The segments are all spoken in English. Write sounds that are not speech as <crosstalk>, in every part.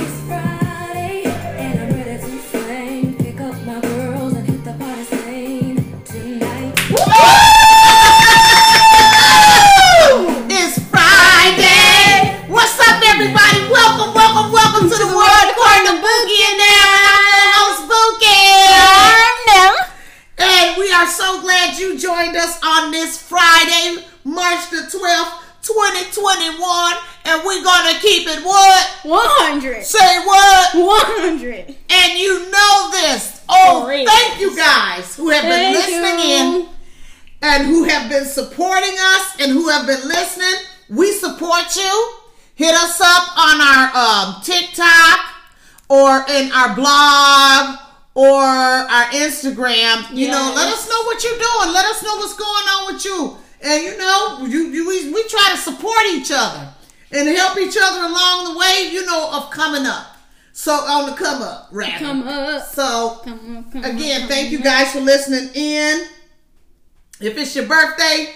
It's in our blog or our Instagram. You know, let us know what you're doing. Let us know what's going on with you. And you know, you, you, we, we try to support each other and help each other along the way, you know, of coming up. So on the come up, rather. Come up. So Come up, come Again, up, thank you guys for listening in. If it's your birthday,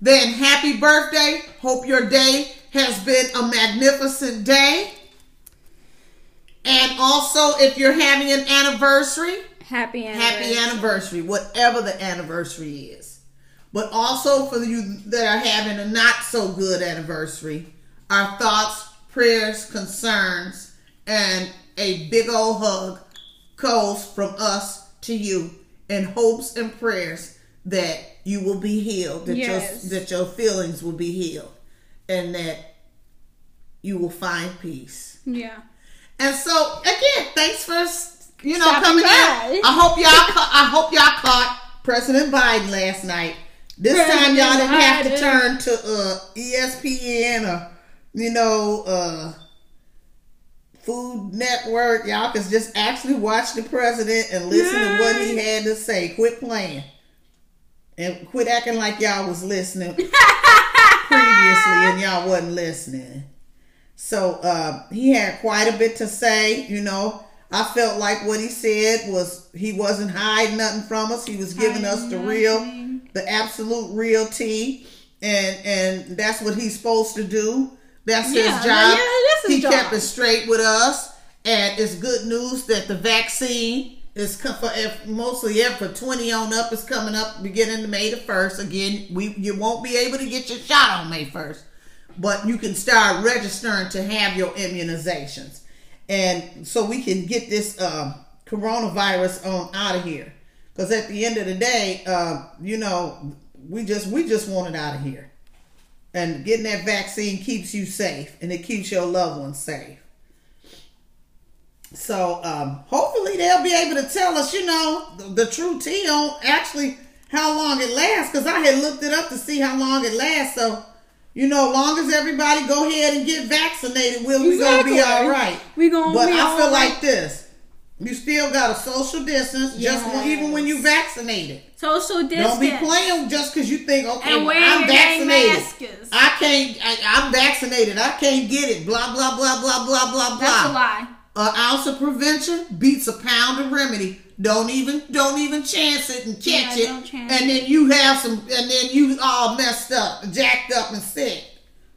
then happy birthday. Hope your day has been a magnificent day. And also, if you're having an anniversary. Happy anniversary. happy anniversary, whatever the anniversary is. But also for you that are having a not so good anniversary, our thoughts, prayers, concerns, and a big old hug goes from us to you in hopes and prayers that you will be healed, that Yes. your that your feelings will be healed, and that you will find peace. Yeah. And so again, thanks for you know Stopping coming in. I hope y'all ca- I hope y'all caught President Biden last night. This time y'all didn't have to turn to uh, ESPN or you know uh, Food Network. Y'all can just actually watch the president and listen to what he had to say. Quit playing and quit acting like y'all was listening <laughs> previously and y'all wasn't listening. So uh, he had quite a bit to say. You know, I felt like what he said was he wasn't hiding nothing from us. He was giving us the real, the absolute real tea, and and that's what he's supposed to do. That's Yeah, his job. yeah, that's his he kept it straight with us, and it's good news that the vaccine is for mostly ever for twenty on up is coming up beginning May the first. Again, we you won't be able to get your shot on May first but you can start registering to have your immunizations. And so we can get this um, coronavirus on out of here. Because at the end of the day uh, you know we just we just want it out of here. And getting that vaccine keeps you safe and it keeps your loved ones safe. So um, hopefully they'll be able to tell us you know the, the true tea on actually how long it lasts because i had looked it up to see how long it lasts. So you know, long as everybody go ahead and get vaccinated, we'll we gonna be all right. We gonna but be I feel right. like this: you still got a social distance, just when, even when you vaccinated. Social distance. Don't be playing just because you think, okay, I'm vaccinated. I can't. I, I'm vaccinated. I can't get it. Blah blah blah blah blah blah blah. That's a lie. An ounce of prevention beats a pound of remedy. Don't even don't even chance it and catch Yeah, it, and then you have some, and then you all messed up, jacked up, and sick.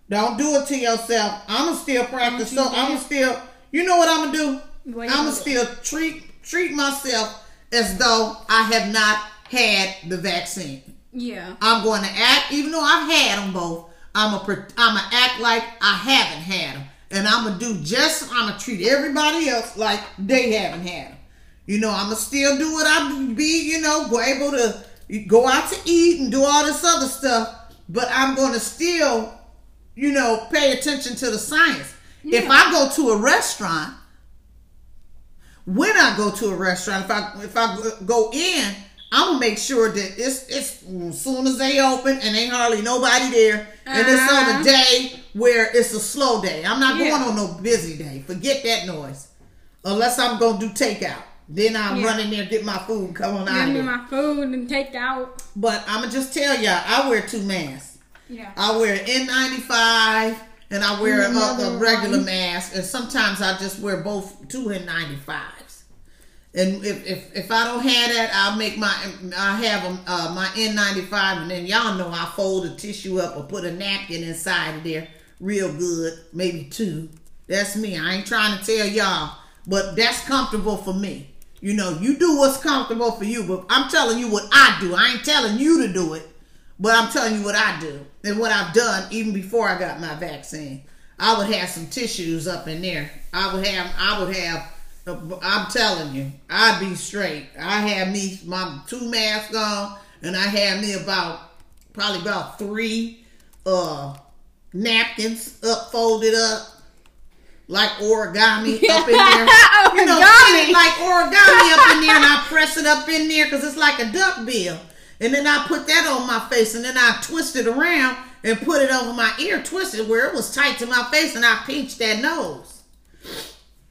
Don't do it to yourself. I'ma still practice. So I'ma still. You know what I'ma do? I'ma gonna do? still treat treat myself as though I have not had the vaccine. Yeah. I'm going to act, even though I've had them both. I'm a, I'm a act like I haven't had them, and I'm gonna do just. I'm gonna treat everybody else like they haven't had them. You know, I'm gonna still do what I be. You know, go able to go out to eat and do all this other stuff, but I'm gonna still, you know, pay attention to the science. If I go to a restaurant, when I go to a restaurant, if I if I go in, I'm gonna make sure that it's it's as soon as they open and ain't hardly nobody there, and it's on Uh-huh. a day where it's a slow day. I'm not Yeah. going on no busy day. Forget that noise, unless I'm gonna do takeout. Then I'll Yeah. run in there get my food, come on out Give of me there. my food and take out. But I'm gonna just tell y'all, I wear two masks. Yeah. I wear an N95 and I wear a, a regular one. mask, and sometimes I just wear both two N95s. And if, if if I don't have that, I'll make my I have a, uh, my N95, and then y'all know I fold a tissue up or put a napkin inside of there, real good, maybe two, That's me. I ain't trying to tell y'all, but that's comfortable for me. You know, you do what's comfortable for you, but I'm telling you what I do. I ain't telling you to do it, but I'm telling you what I do and what I've done even before I got my vaccine. I would have some tissues up in there. I would have, I would have, I'm telling you, I'd be straight. I have me, my two masks on, and I have me about, probably about three uh napkins up, folded up, like origami up in <laughs> there. You know, Origami. like origami up in there, and I press it up in there because it's like a duck bill. And then I put that on my face, and then I twist it around and put it over my ear, twisted where it was tight to my face, and I pinched that nose.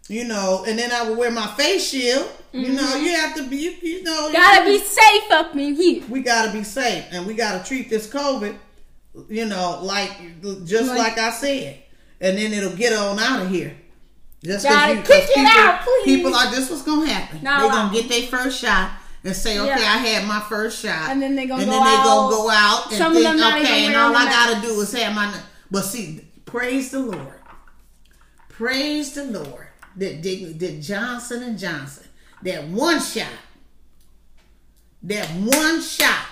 You know, and then I would wear my face shield. You know, mm-hmm. you have to be, you, you know, Gotta be safe up in here. we gotta be safe and we gotta treat this COVID, you know, like just Like- like, I said, and then it'll get on out of here. Just Gotta you, kick it people, out, please. People are this what's gonna happen. They're gonna get their first shot and say, okay, Yeah. I had my first shot, And then they gonna and go then they out. gonna go out and Some think, okay, and all I gotta do is have my. But see, praise the Lord, praise the Lord that that that Johnson and Johnson, that one shot, that one shot.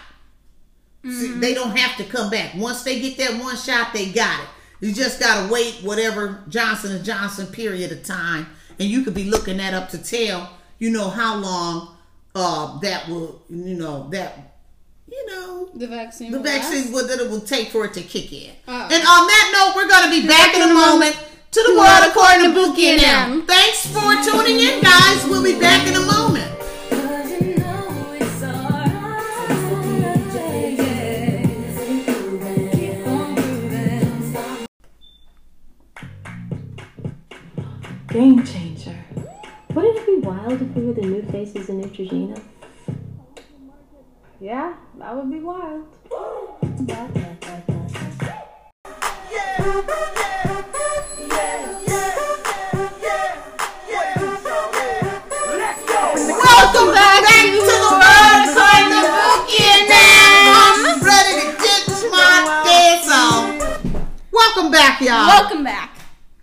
See, Mm-hmm. they don't have to come back. Once they get that one shot, they got it. You just gotta wait whatever Johnson and Johnson period of time, and you could be looking that up to tell you know how long uh that will you know that you know The vaccine. the will vaccine what that it will take for it to kick in. Oh. And on that note, we're gonna be back in a moment to the world according to Bookie and them. Thanks for tuning in, guys. We'll be back in a moment. Game changer. Wouldn't it be wild if we were the new faces in Neutrogena? Yeah, that would be wild. Welcome back, to the world according and them. Ready to get my dance on. Welcome back, y'all. Welcome back.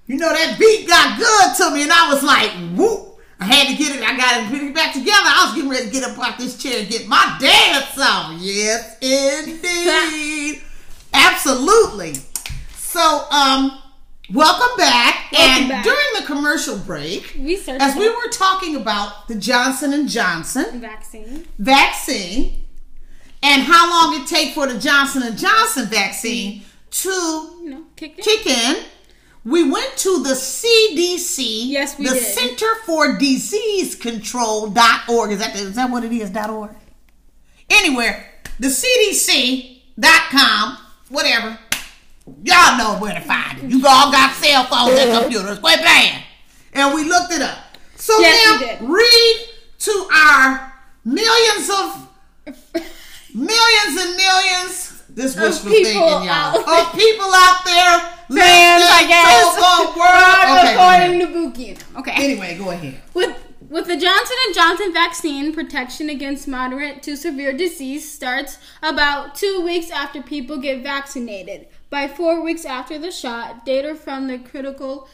You know that beat got good to me, and I was like, whoop. I had to get it. I got to put it back together. I was getting ready to get up off this chair and get my dance on. Yes, indeed, <laughs> absolutely. So, um, welcome back. Welcome and back. during the commercial break, We searched as we were talking about the Johnson and Johnson vaccine. vaccine and how long it take for the Johnson and Johnson vaccine to You know, kick it. kick in. We went to the CDC, Yes, we the did. Center for Disease Control.org. Is that, is that what it is? Dot .org? Anywhere, the CDC.com, whatever. Y'all know where to find it. You all got cell phones and computers. Quit playing. And we looked it up. So Yes, now read to our millions of <laughs> millions and millions. This wishful thinking, y'all. Of people out there, Fans, I guess. world. <laughs> Okay, go according to Buki. Okay. Anyway, go ahead. With with the Johnson and Johnson vaccine, protection against moderate to severe disease starts about 2 weeks after people get vaccinated. By 4 weeks after the shot, data from the critical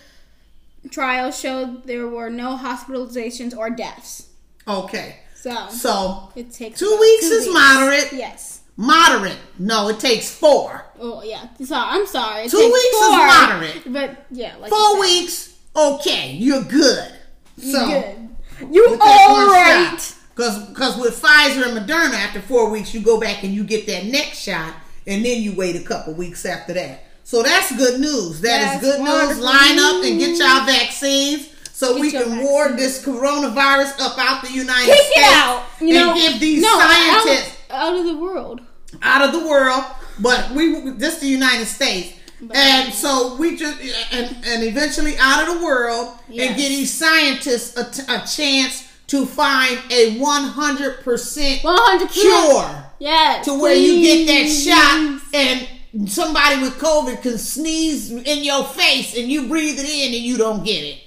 trial showed there were no hospitalizations or deaths. Okay, So, so it takes two weeks two is moderate. Yes. Moderate. No, it takes four. Oh yeah. So I'm sorry. It Two takes weeks is moderate. But yeah, like Four weeks, okay, you're good. So Good. You all one. Cause, Cause with Pfizer and Moderna, after four weeks, you go back and you get that next shot, and then you wait a couple weeks after that. So that's good news. That is That's good news. Line up and get y'all vaccines so Get we can ward this coronavirus up out the United Kick States it out. You and know, give these no, scientists out, of the world. out of the world, but we this the United States. And so we just and, and eventually out of the world and Yes. get these scientists a, t- a chance to find a 100% One hundred cure Yes. to where you get that shot and somebody with COVID can sneeze in your face and you breathe it in and you don't get it.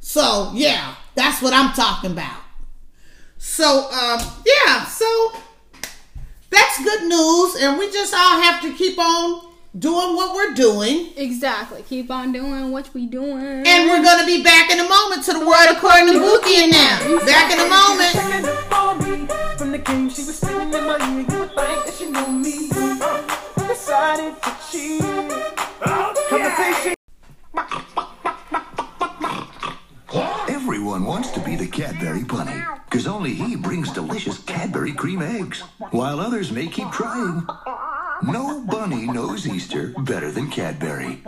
So yeah, that's what I'm talking about. So um yeah, so that's good news, and we just all have to keep on doing what we're doing. Exactly. Keep on doing what we doing. And we're going to be back in a moment to the word according to Bookie and now. Back in a moment. Singing it for me. From the game she was singing in my ear, you would think that she knew me. Uh, decided to cheat. Conversation. Everyone wants to be the Cadbury Bunny, because only he brings delicious Cadbury cream eggs, while others may keep trying. No bunny knows Easter better than Cadbury.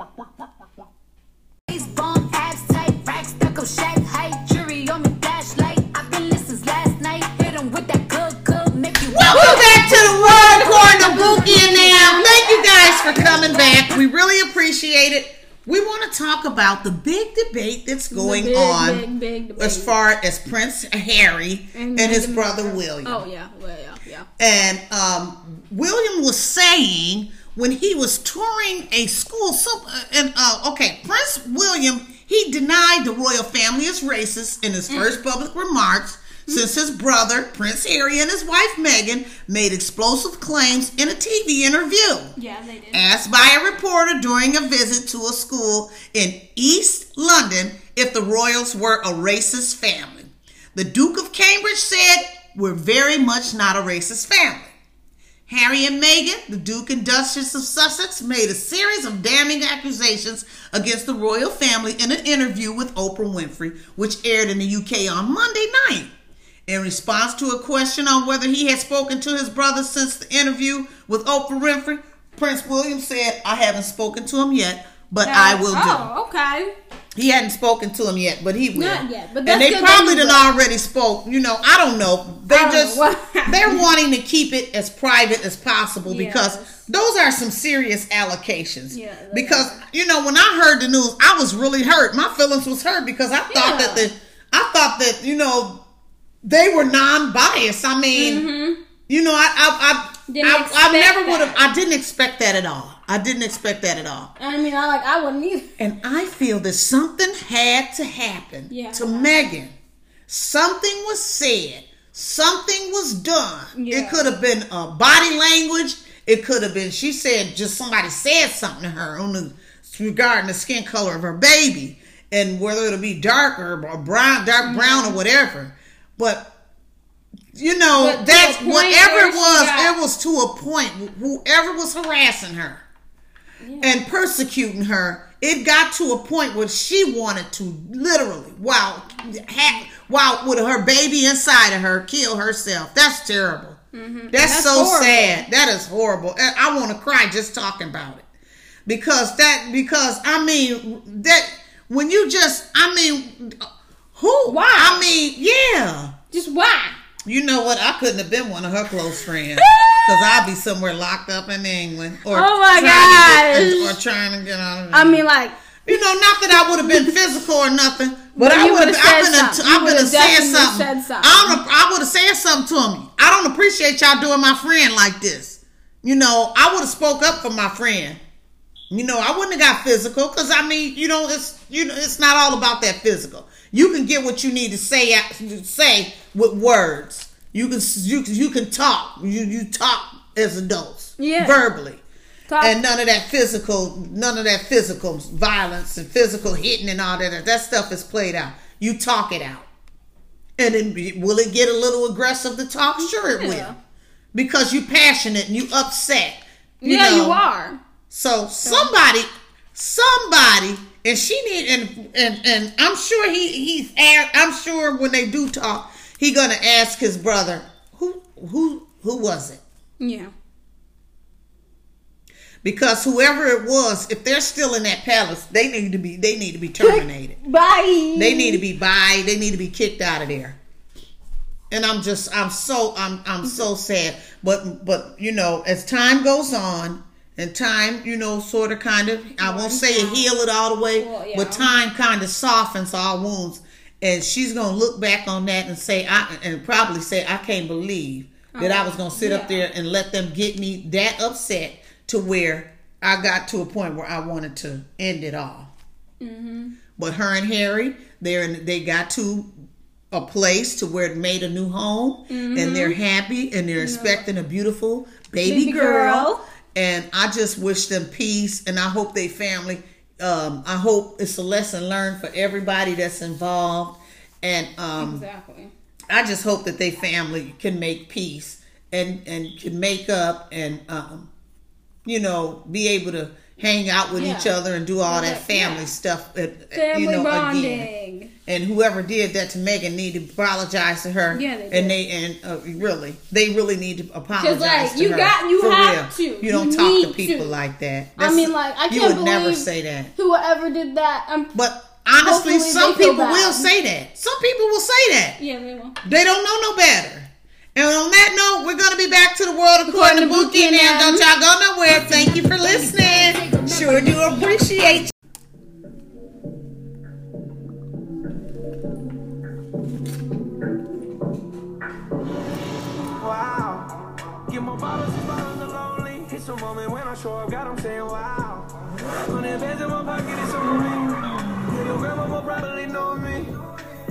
Face bomb, abs tight, rack stuck up shape, height, jury on me, flashlight. I've been listening last night, hit 'em with that good, good, make you Welcome back to the word according to Bookie and now. Thank you guys for coming back. We really appreciate it. We want to talk about the big debate that's going big, on big, big as far as Prince Harry and, And his brother. William. Oh yeah, well yeah, yeah. And um, William was saying when he was touring a school, so and uh, okay, Prince William he denied the royal family is racist in his first public remarks. Since his brother Prince Harry and his wife Meghan made explosive claims in a TV interview Yeah, they did. asked by a reporter during a visit to a school in East London if the royals were a racist family. The Duke of Cambridge said, We're very much not a racist family. Harry and Meghan, the Duke and Duchess of Sussex, made a series of damning accusations against the royal family in an interview with Oprah Winfrey, which aired in the UK on Monday night. In response to a question on whether he had spoken to his brother since the interview with Oprah Winfrey, Prince William said, I haven't spoken to him yet, but I will do. Oh, okay. He hadn't spoken to him yet, but he will. Not yet, but and they probably done already spoke. You know, I don't know. They don't just know <laughs> they're wanting to keep it as private as possible because those are some serious allocations. Yeah, because you know, when I heard the news, I was really hurt. My feelings was hurt because I thought Yeah. that the I thought that you know they were non-biased. I mean, you know, I I I, Mm-hmm. Didn't I, I never would have. I didn't expect that at all. I didn't expect that at all. I mean, I like I wouldn't either. And I feel that something had to happen Yeah. to Meghan. Something was said. Something was done. Yeah. It could have been a body language. It could have been she said just somebody said something to her on the regarding the skin color of her baby and whether it'll be darker or brown, dark brown or whatever. But you know But that's whatever it was. got- it was to a point. Whoever was harassing her and persecuting her, it got to a point where she wanted to literally, wow, wow, with her baby inside of her, kill herself. That's terrible. That's, Mm-hmm. That's so horrible. sad. That is horrible. I want to cry just talking about it because that because I mean that when you just I mean who Why? I mean yeah. Just why? You know what? I couldn't have been one of her close friends. <laughs> Because I'd be somewhere locked up in England. Or Oh my trying to get- gosh. or trying to get out of I mean, like you know, not that I would have been physical or nothing, but But I would have. would've I've been. something. A, I've been a would've saying something. said something. I don't. I would have said something to him. I don't appreciate y'all doing my friend like this. You know, I would have spoke up for my friend. You know, I wouldn't have got physical because I mean, you know, it's you know, it's not all about that physical. You can get what you need to say say with words. You can you can- you can talk. You you talk as adults. Yeah. Verbally talk. and none of that physical, none of that physical violence and physical hitting and all that. That stuff is played out. You talk it out, and then will it get a little aggressive to talk? Sure, it Yeah. will, because you're passionate and you upset. You yeah, know? you are. So somebody, somebody, and she need, and and and I'm sure he he's. I'm sure when they do talk, he gonna ask his brother who who who was it Yeah. because whoever it was, if they're still in that palace, they need to be they need to be terminated. Bye. they need to be by they need to be kicked out of there. And I'm just I'm so I'm I'm so sad. But but you know, as time goes on and time, you know, sort of kind of I won't say it heal it all the way, Well, yeah. but time kind of softens our wounds. And she's gonna look back on that and say I and probably say, I can't believe that I was gonna sit up Oh, there and let them get me that upset to where I got to a point where I wanted to end it all. Mm-hmm. But her and Harry, they're in, they got to a place to where it made a new home, and they're happy, and they're expecting a beautiful baby, Mm-hmm. Baby girl. girl. And I just wish them peace, and I hope they family. Um, I hope it's a lesson learned for everybody that's involved, and um, Exactly. I just hope that they family can make peace and and can make up and um, you know be able to hang out with each other and do all that Yeah. family stuff. uh, Family you know, bonding. again. And whoever did that to Meghan need to apologize to her. Yeah, they and they and uh, really they really need to apologize. like, to you her. got- you For have real. to. You don't You talk to people to. like that. I mean, like, I can't would never believe say that. Whoever did that, I'm. But honestly, some people will say that. Some people will say that. Yeah, they will. They don't know no better. And on that note, we're going to be back to the world according to According to Bookie Bookie now. and Don't y'all go nowhere. Thank you for listening. Sure do appreciate Wow. Get more bottles and bottles of lonely. It's a moment when I show up, God, I'm saying wow. Hundred bands in my pocket, it's on me. Yeah, your grandma will probably know me.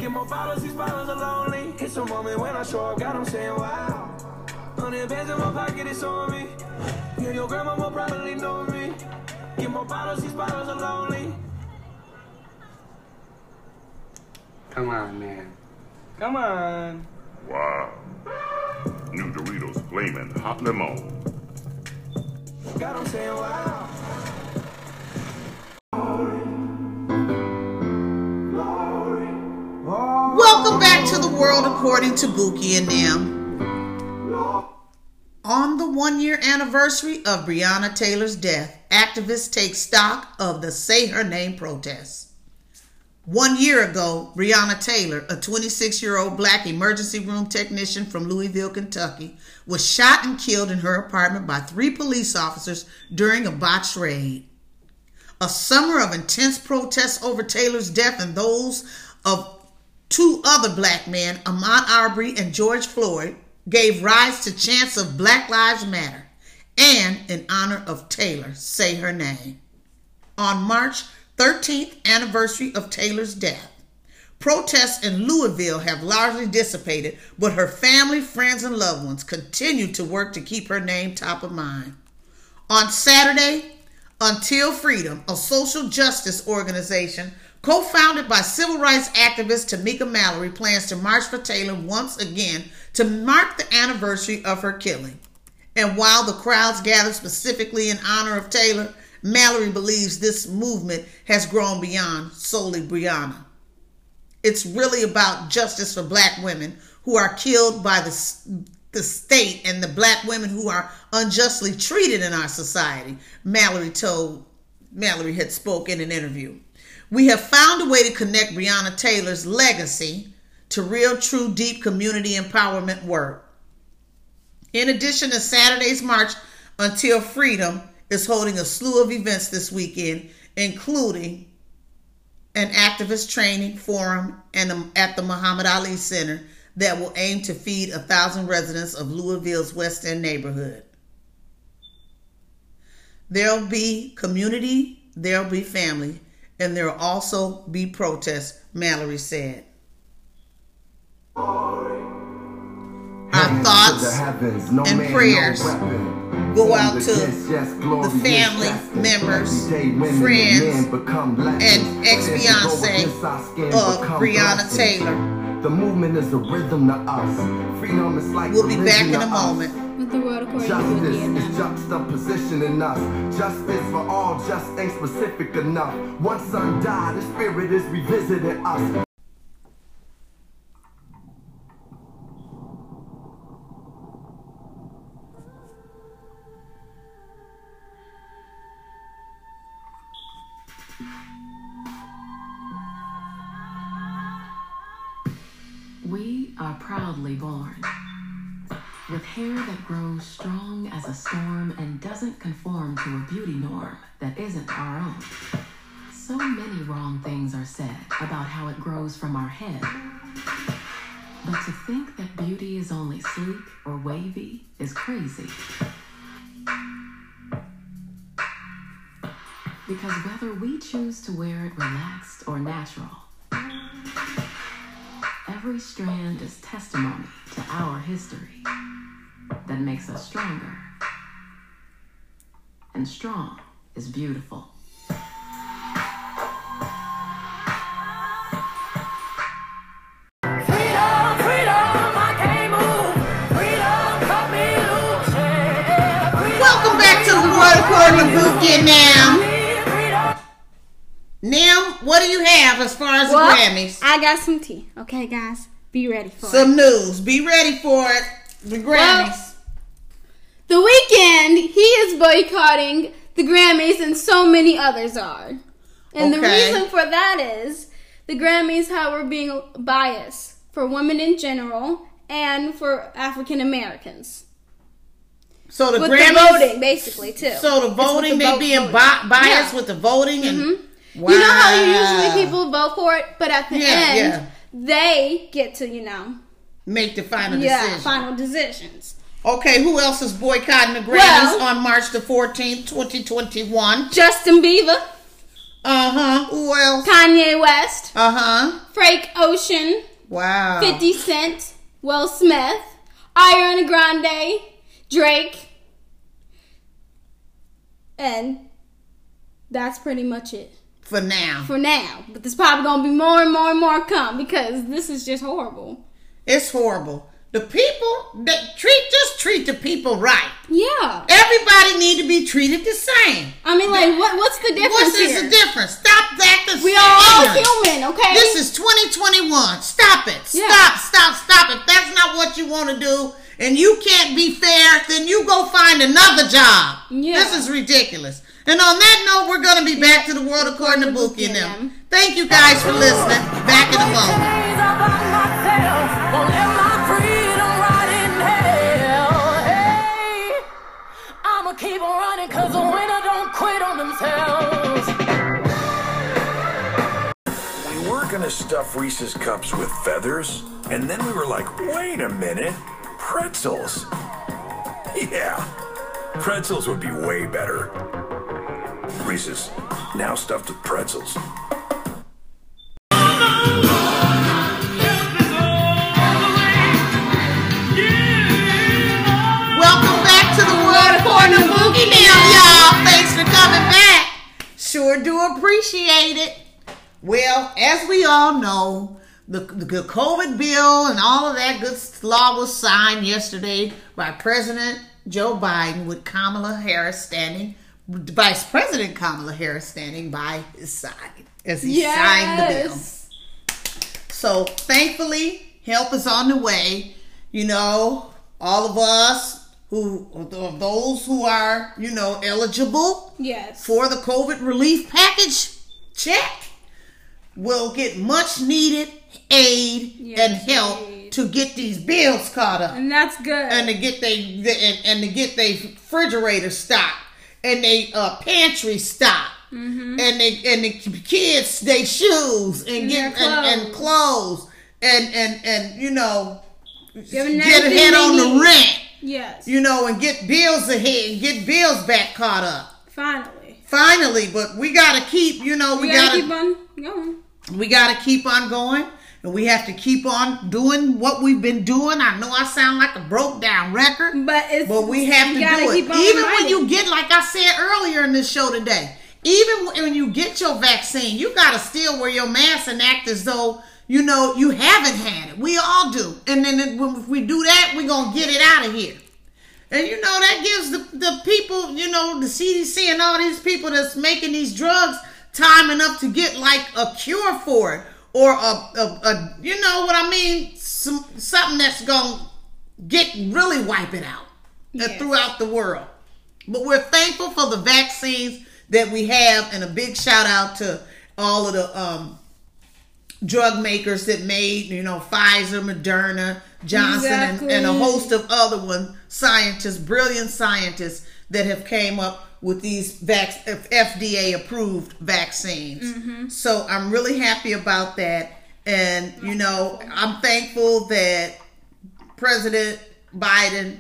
Get more bottles, these bottles are lonely. It's a moment when I show up, God, I'm saying wow. Hundred bands in my pocket, it's on me. Yeah, your grandma will probably know me. Get more bottles, these bottles are lonely. Come on, man. Come on. Wow. New Doritos Flamin' Hot Lemon. God, I'm saying wow. World according to Buki and them. On the one year anniversary of Breonna Taylor's death, activists take stock of the Say Her Name protests. One year ago, Breonna Taylor, a 26 year old black emergency room technician from Louisville, Kentucky, was shot and killed in her apartment by three police officers during a botched raid. A summer of intense protests over Taylor's death and those of two other black men, Ahmaud Arbery and George Floyd, gave rise to chants of Black Lives Matter and in honor of Taylor, say her name. On March 13th anniversary of Taylor's death, protests in Louisville have largely dissipated, but her family, friends, and loved ones continue to work to keep her name top of mind. On Saturday, Until Freedom, a social justice organization co founded by civil rights activist Tamika Mallory, plans to march for Taylor once again to mark the anniversary of her killing. And while the crowds gather specifically in honor of Taylor, Mallory believes this movement has grown beyond solely Breonna. It's really about justice for black women who are killed by the, the state and the black women who are unjustly treated in our society, Mallory told Mallory had spoke in an interview. We have found a way to connect Breonna Taylor's legacy to real, true, deep community empowerment work. In addition to Saturday's March Until Freedom is holding a slew of events this weekend, including an activist training forum and at the Muhammad Ali Center that will aim to feed a thousand residents of Louisville's West End neighborhood. There'll be community, there'll be family, and there'll also be protests, Mallory said. Our thoughts and prayers go out to the family, members, friends, and ex-fiance of Breonna Taylor. The movement is a rhythm to us. Freedom is like We'll be back in a moment. The world according to Justice is them. juxtapositioning us. Justice for all, just ain't specific enough. One son died, the spirit is revisiting us. Storm and doesn't conform to a beauty norm that isn't our own. So many wrong things are said about how it grows from our head. But to think that beauty is only sleek or wavy is crazy. Because whether we choose to wear it relaxed or natural, Every strand is testimony to our history that makes us stronger. And strong is beautiful. Freedom, freedom, I can't move. Freedom, cut me loose. Yeah, yeah. Freedom, Welcome back to the World According to Bookie now. Now, what do you have as far as Well, the Grammys? I got some tea. Okay, guys, be ready for it. Some news. Be ready for it. The Grammys. The Weeknd, he is boycotting the Grammys, and so many others are. And the reason for that is the Grammys how we're being biased for women in general and for African Americans. so the With Grammys. the voting, basically, too. So the voting, the they being voting. bi- biased Yeah. with the voting and. Wow. You know how you usually people vote for it, but at the Yeah, end, yeah. they get to, you know, make the final yeah, decision. final decisions. Okay, who else is boycotting the Grammys Well- on March the 14th, 2021? Justin Bieber, Uh huh. Who else? Kanye West, Uh huh. Frank Ocean, Wow. 50 Cent, Will Smith, Ariana Grande, Drake, and that's pretty much it For now. for now. But there's probably gonna be more and more and more come because this is just horrible. It's horrible. The people that treat just treat the people right. Yeah. Everybody need to be treated the same. I mean, like, what? What's the difference What's here? the difference? Stop acting. We are all human, okay? This is 2021. Stop it. Yeah. Stop, stop, stop. If that's not what you want to do and you can't be fair, then you go find another job. Yeah. This is ridiculous. And on that note, we're going to be back to the world according to Bookie and them. Thank you guys for listening. Back in a moment. Gonna stuff Reese's cups with feathers, and then we were like, wait a minute, pretzels. <laughs> Yeah, pretzels would be way better. Reese's, now stuffed with pretzels. Welcome back to the world according to Boogie now, y'all. Thanks for coming back. Sure do appreciate it. Well, as we all know, the, the COVID bill and all of that good law was signed yesterday by President Joe Biden with Kamala Harris standing, Vice President Kamala Harris standing by his side as he signed the bill. So thankfully, help is on the way. You know, all of us who, of those who are, you know, eligible Yes. for the COVID relief package check will get much needed aid and help to get these bills caught up And that's good. and to get they and, and to get their refrigerator stocked and they uh, pantry stocked Mm-hmm. and they and the kids they shoes and And get their and, and clothes and and and you know get ahead on the rent Yes. you know and get bills ahead and get bills back caught up Finally. finally but we gotta keep you know we, We gotta, gotta keep on going. We got to keep on going and we have to keep on doing what we've been doing. I know I sound like a broke down record, but it's but we have to do it. Even when you get, like I said earlier in this show today, even when you get your vaccine, you got to still wear your mask and act as though you know you haven't had it. We all do, and then when if we do that, we're gonna get it out of here. And you know that gives the, the people, you know, the CDC and all these people that's making these drugs time enough to get like a cure for it or a, a, a you know what I mean, some something that's gonna get really wipe it out uh, throughout the world. But we're thankful for the vaccines that we have, and a big shout out to all of the um, drug makers that made, you know, Pfizer, Moderna, Johnson, and, and a host of other ones, scientists, brilliant scientists that have came up with these vac- FDA approved vaccines. Mm-hmm. So I'm really happy about that. And, you know, I'm thankful that President Biden,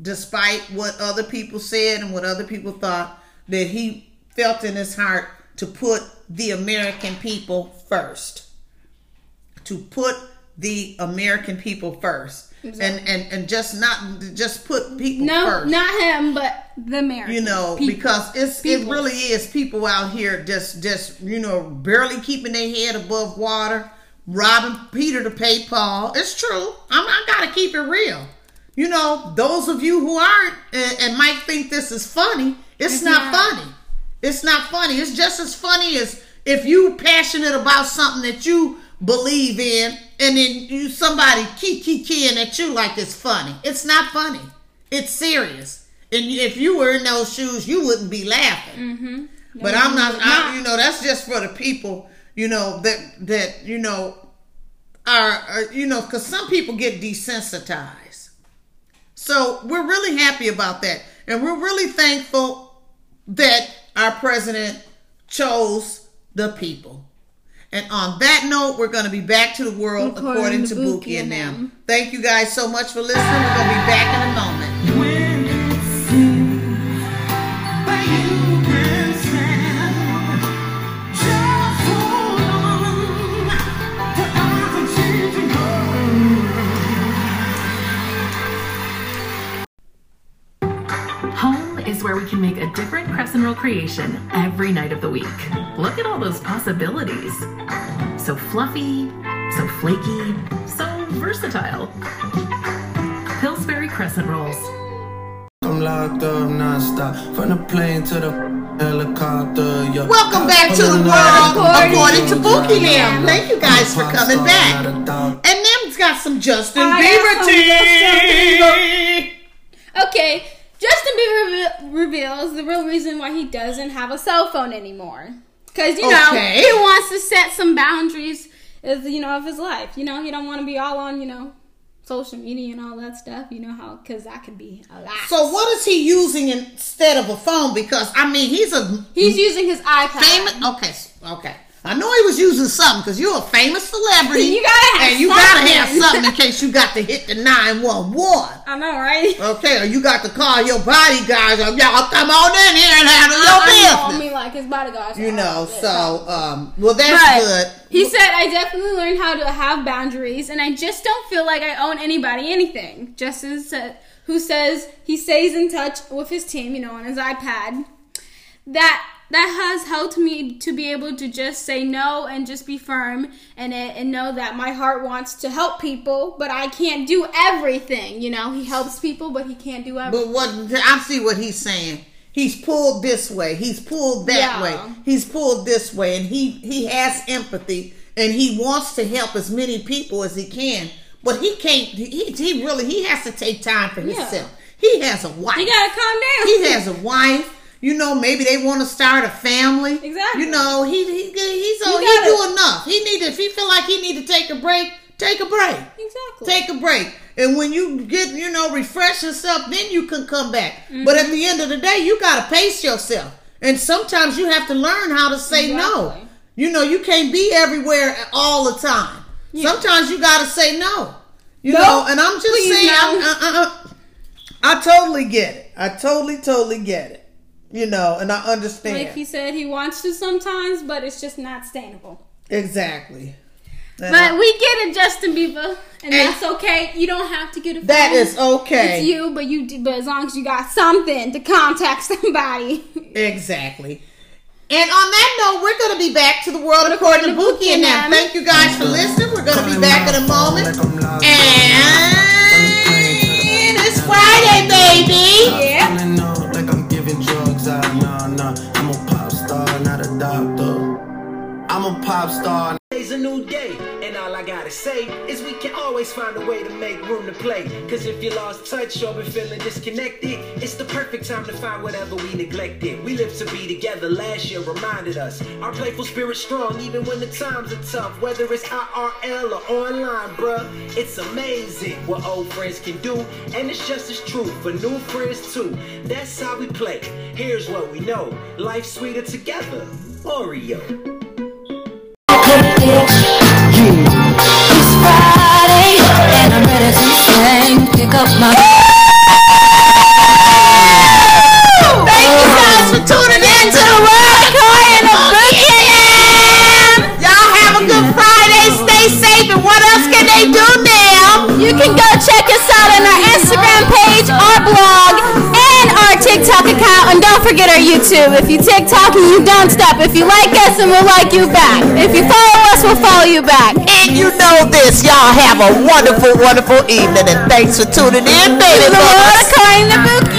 despite what other people said and what other people thought, that he felt in his heart to put the American people first. To put the American people first, and and and just not just put people No, first. not him, but the American. you know, people. because it's People. it really is people out here just just you know barely keeping their head above water, robbing Peter to pay Paul. It's true. I'm, I gotta keep it real. You know, those of you who aren't and, and might think this is funny, it's, It's not, not. funny. It's not funny. It's just as funny as if you passionate about something that you believe in, and then you somebody kiki keying at you like it's funny. It's not funny. It's serious. And if you were in those shoes, you wouldn't be laughing. Mm-hmm. But I'm not. I, you know, that's just for the people. You know that that you know are, are you know because some people get desensitized. So we're really happy about that, and we're really thankful that our president chose the people. And on that note, we're going to be back to the world according, According to Buki and them. Thank you guys so much for listening. We're going to be back in a moment. Creation every night of the week. Look at all those possibilities. So fluffy, so flaky, so versatile. Pillsbury Crescent Rolls. I'm locked up nonstop from the plane to the helicopter. Yeah. Welcome back to the world according to Bookie Lamb. Thank you guys for coming back. And them's got some Justin I Bieber got tea. Okay, Justin Bieber reve- reveals the real reason why he doesn't have a cell phone anymore. Because, you know, Okay. he wants to set some boundaries, of, you know, of his life. You know, he don't want to be all on, you know, social media and all that stuff. You know how, because that could be a lot. So what is he using instead of a phone? Because I mean, he's a He's using his iPad. famous. Okay, okay. I know he was using something because you're a famous celebrity. You gotta have and you gotta have something. something in case you got to hit the nine one one. I know, right? Okay, or you got to call your bodyguards. Or y'all come on in here and handle your business. I mean, like his bodyguards. You know, so um, well that's But good. He said, I definitely learned how to have boundaries, and I just don't feel like I own anybody anything. Justin said, who says he stays in touch with his team, you know, on his iPad. That that has helped me to be able to just say no and just be firm and and know that my heart wants to help people, but I can't do everything. You know, he helps people, but he can't do everything. But what I see what he's saying. He's pulled this way. He's pulled that Yeah. way. He's pulled this way, and he he has empathy, and he wants to help as many people as he can. But he can't. He he really he has to take time for Yeah. himself. He has a wife. You gotta calm down. He has a wife. You know, maybe they want to start a family. Exactly. You know, he he he's You he gotta- do enough. He need to, if he feel like he need to take a break, take a break. Exactly. Take a break. And when you get, you know, refresh yourself, then you can come back. But at mm-hmm. the end of the day, you got to pace yourself. And sometimes you have to learn how to say no. You know, you can't be everywhere all the time. Sometimes you got to say no. You No, know, and I'm just please saying, no. I, I, I, I totally get it. I totally, totally get it. You know, and I understand. Like he said, he wants to sometimes, but it's just not sustainable. exactly. And But I- we get it, Justin Bieber, and, And- that's okay. You don't have to get a phone. That is okay. It's you, but you. But as long as you got something to contact <laughs> somebody. Exactly. And on that note, we're going to be back to the world according to Bookie and them. Thank you guys for listening. We're going to be back in a moment. And it's Friday, baby. Yeah. Pop star. Today's a new day, and all I gotta say is we can always find a way to make room to play. Cause if you lost touch or been feeling disconnected, it's the perfect time to find whatever we neglected. We live to be together, last year reminded us. Our playful spirit strong, even when the times are tough. Whether it's IRL or online, bruh, it's amazing what old friends can do. And it's just as true for new friends too. That's how we play. Here's what we know life's sweeter together. Oreo. Pick up my. forget our YouTube. If you TikTok and you don't stop, if you like us, then we'll like you back. If you follow us, we'll follow you back. And you know this. Y'all have a wonderful, wonderful evening, and thanks for tuning in, baby. The world according to Buki